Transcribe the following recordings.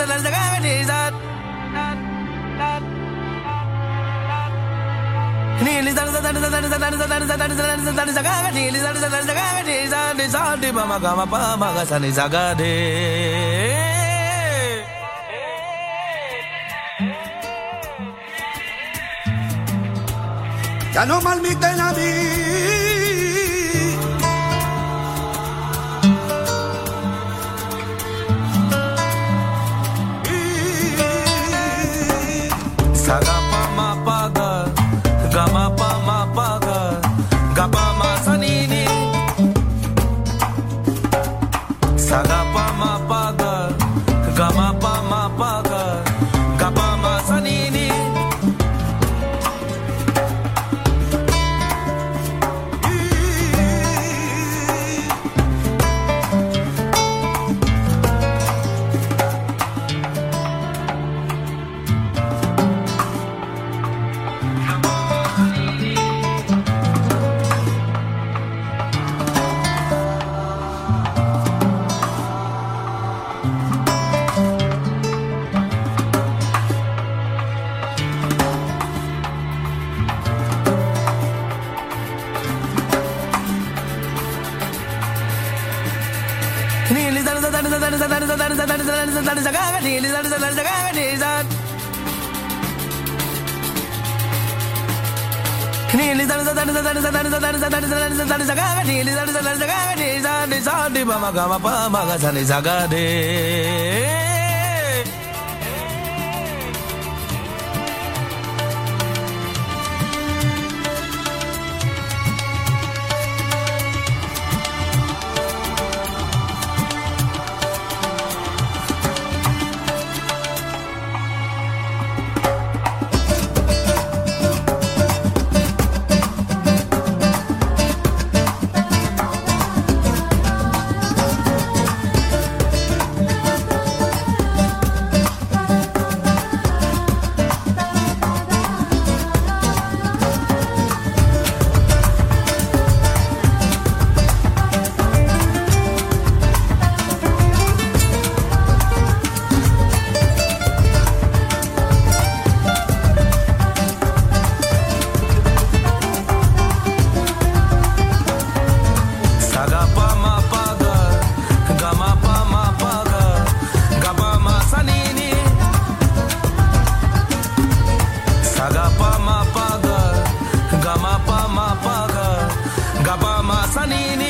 that, that's the. Ya no malmiten a mí Saga zaga ni zaga ni zaga ni zaga ni zaga ni zaga ni zaga ni zaga まさに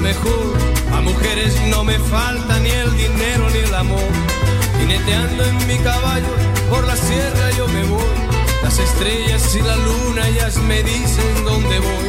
mejor. A mujeres no me falta ni el dinero ni el amor. Jineteando en mi caballo, por la sierra yo me voy. Las estrellas y la luna ellas me dicen dónde voy.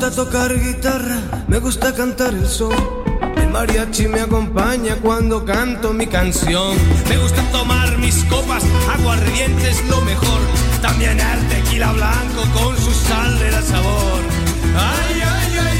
gusta tocar guitarra, me gusta cantar el son. El mariachi me acompaña cuando canto mi canción. Me gusta tomar mis copas, aguardiente es lo mejor. También el tequila blanco con su sal le da sabor. Ay, ay, ay,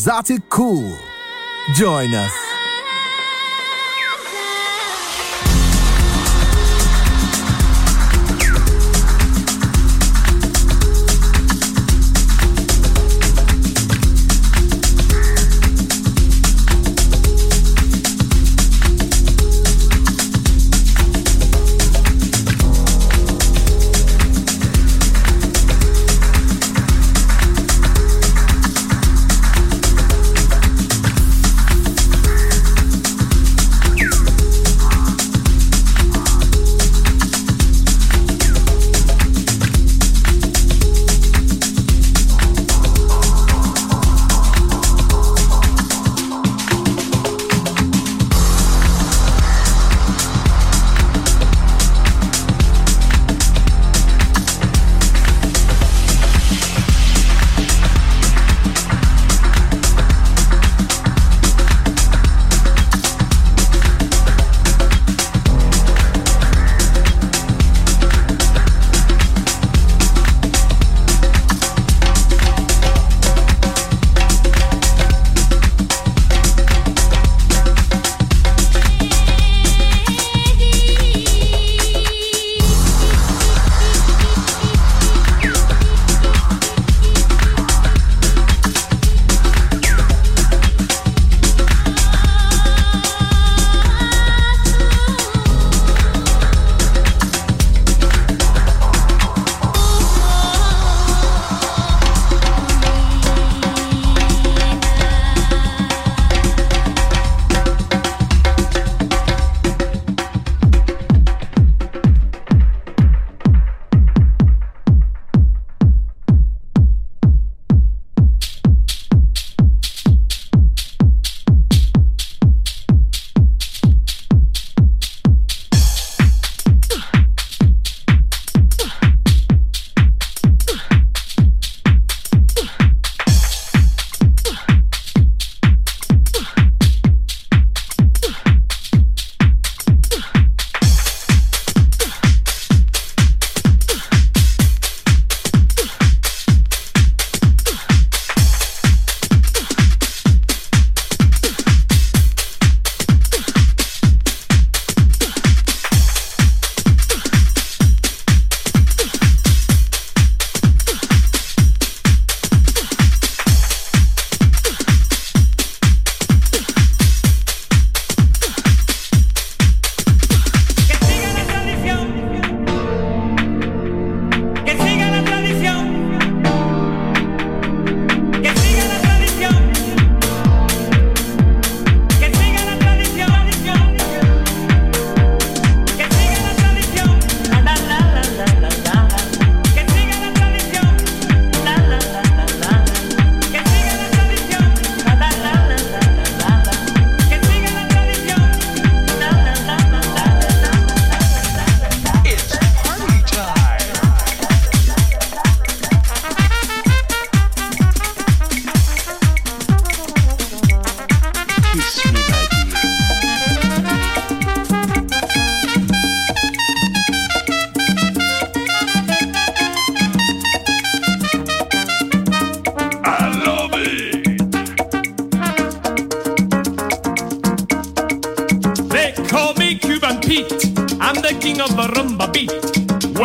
Exotic Cool. Join us.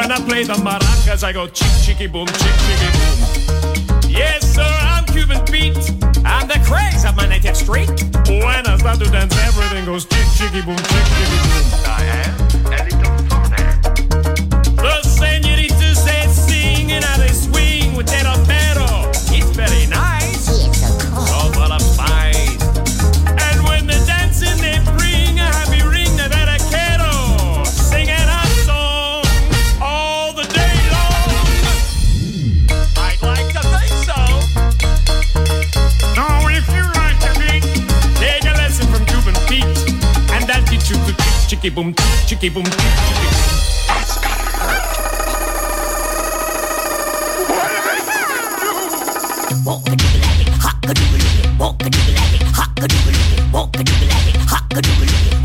when I play the maracas, I go chick chicky boom, chick chicky boom. Yes, sir, I'm Cuban Pete. I'm the craze of my native street. When I start to dance, everything goes chick chicky boom, chick chicky boom. I am a little foreigner. The senoritas they sing and they swing with their chicky boom, chicky boom, chicky boom. What did I do? Walk a hot a doodle at walk a hot a doodle at walk a hot a.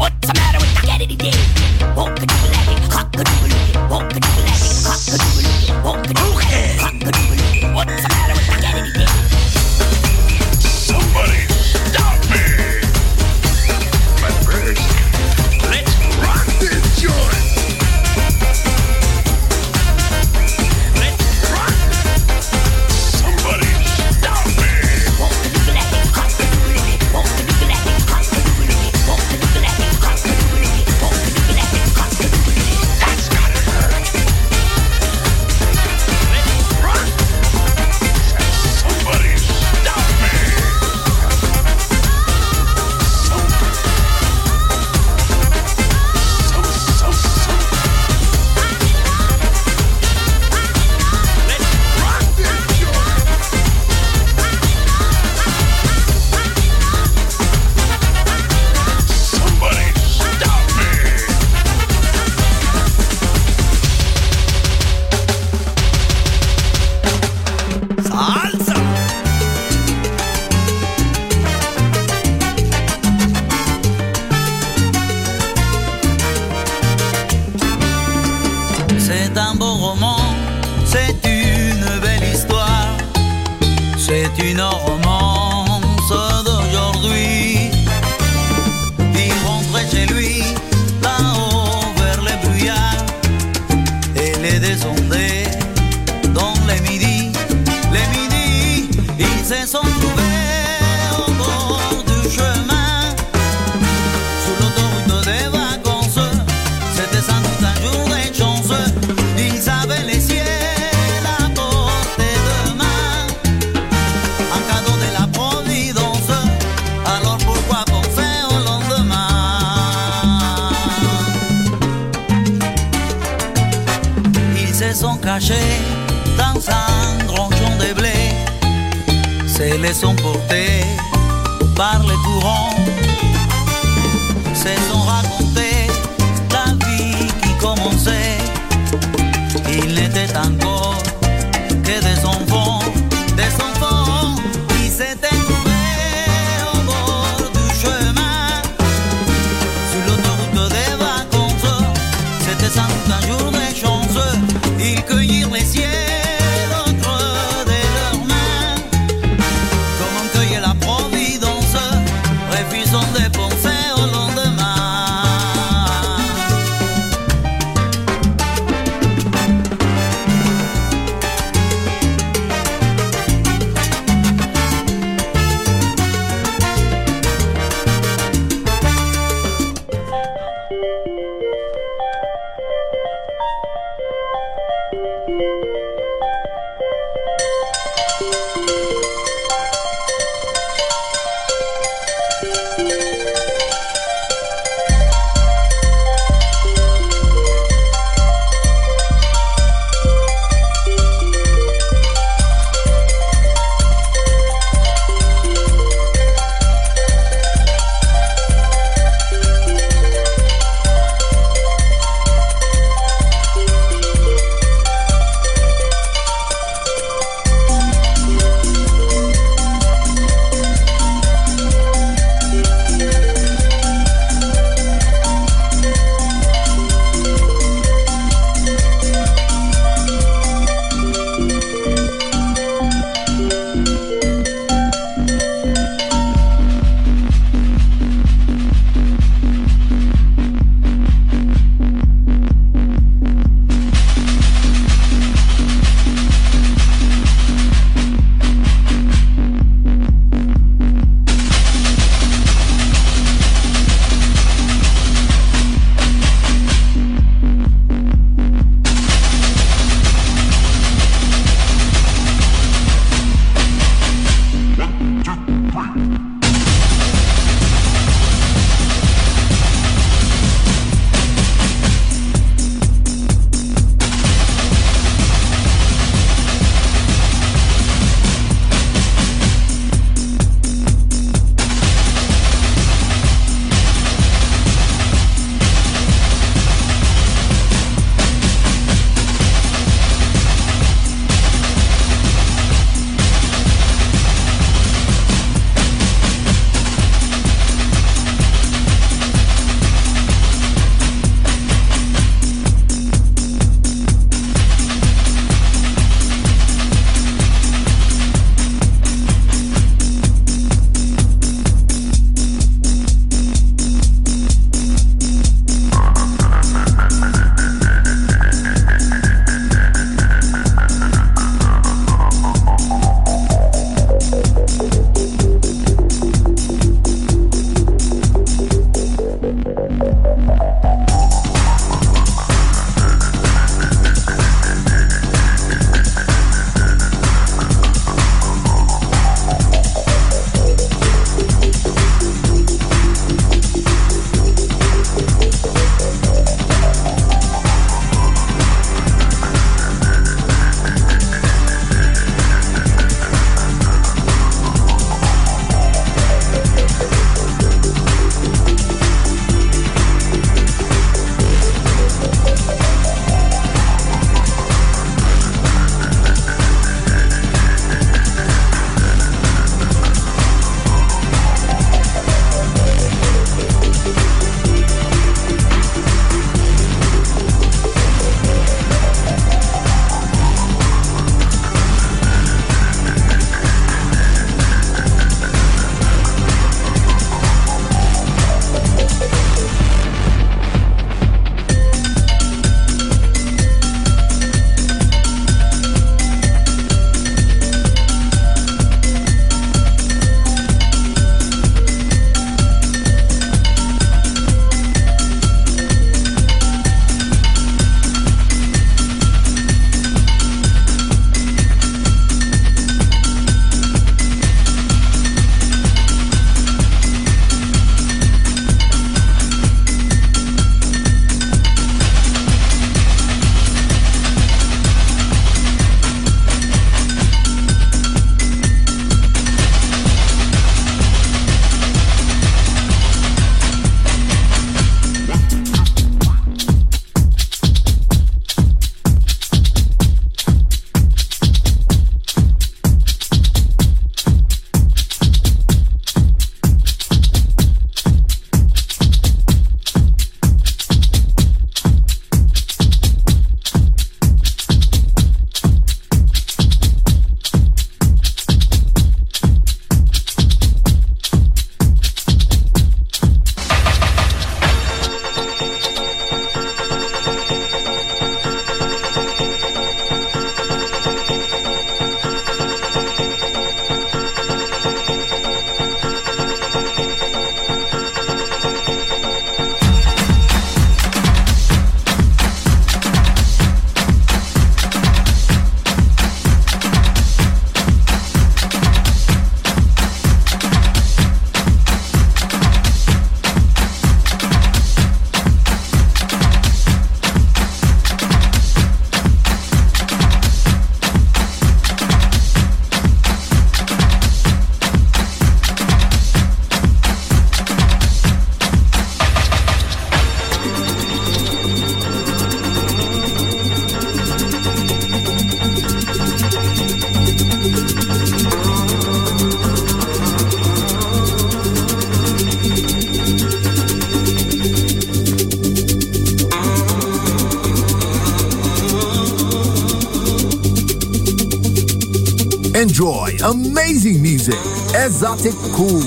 amazing music. Exotic Cool.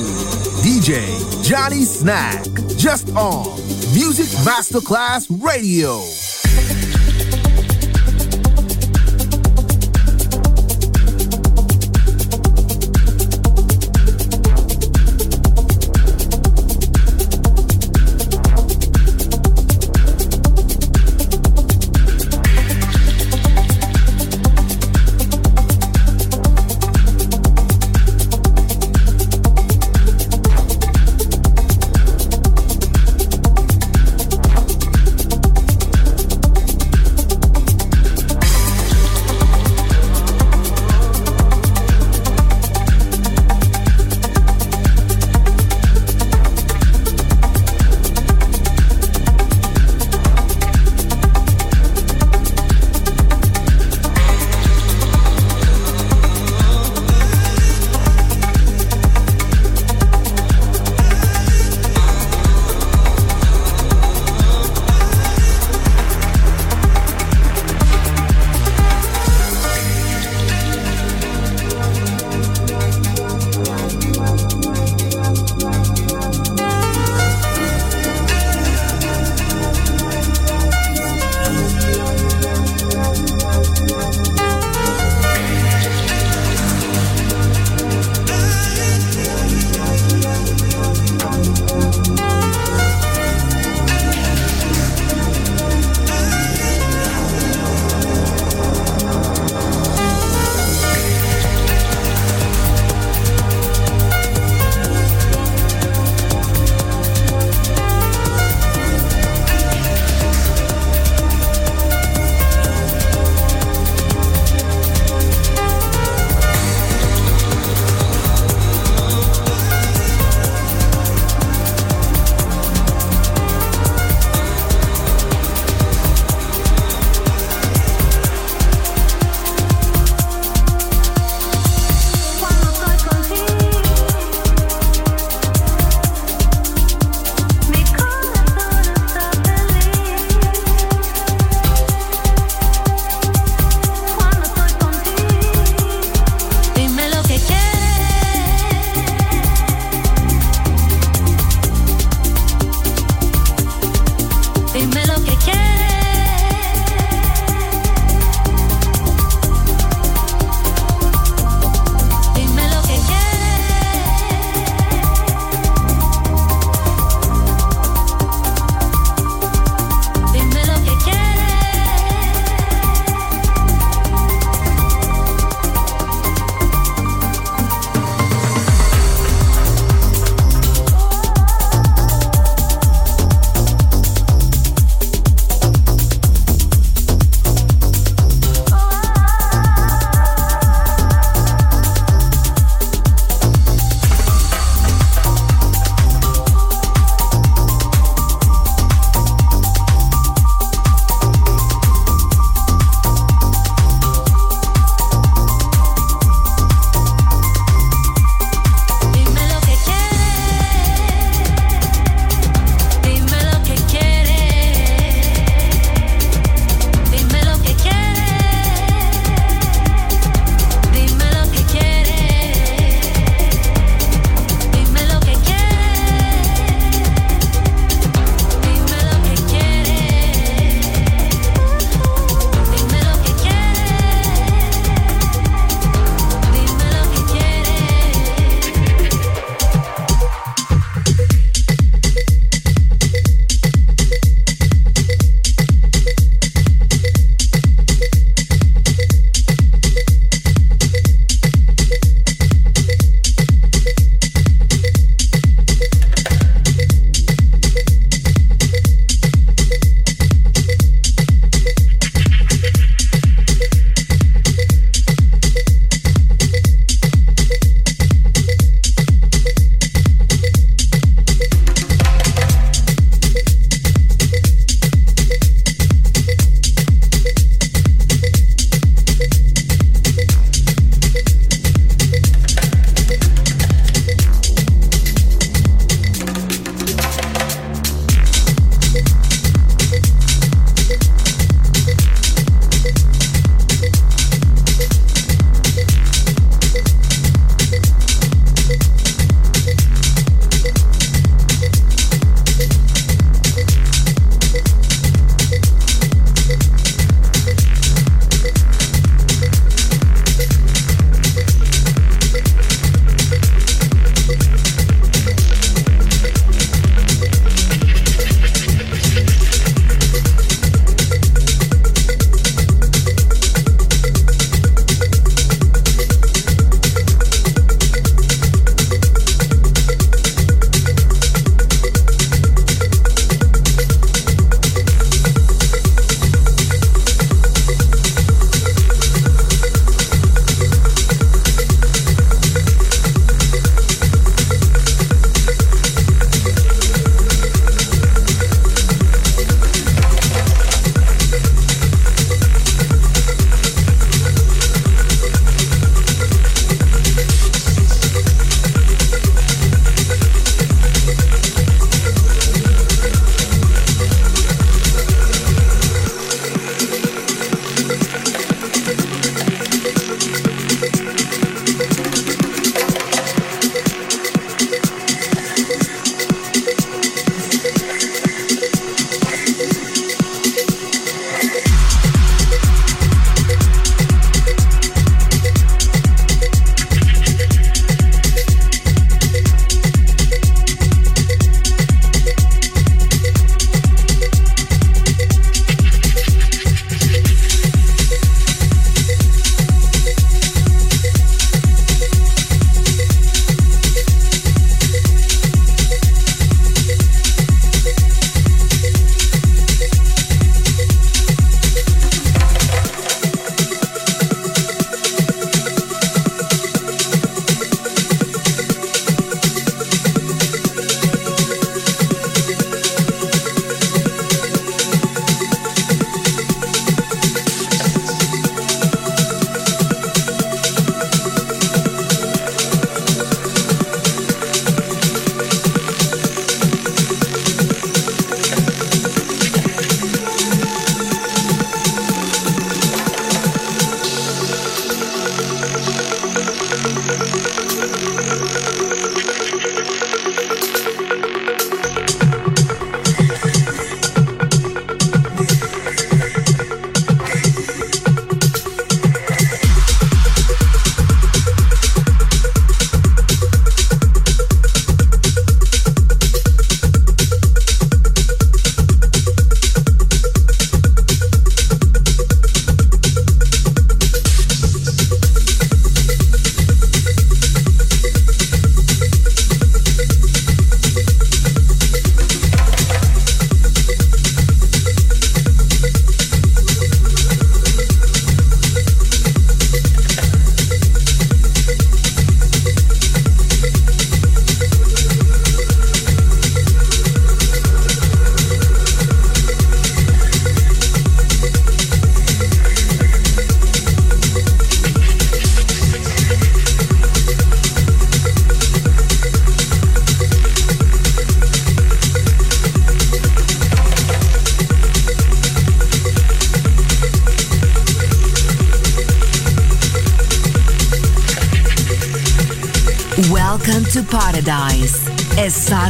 DJ Johnny Snack. Just on Music Masterclass Radio.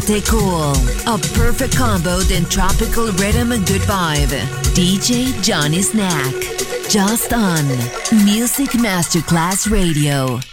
Estate Cool. A perfect combo in tropical rhythm and good vibe. DJ Johnny Snack. Just on Music Masterclass Radio.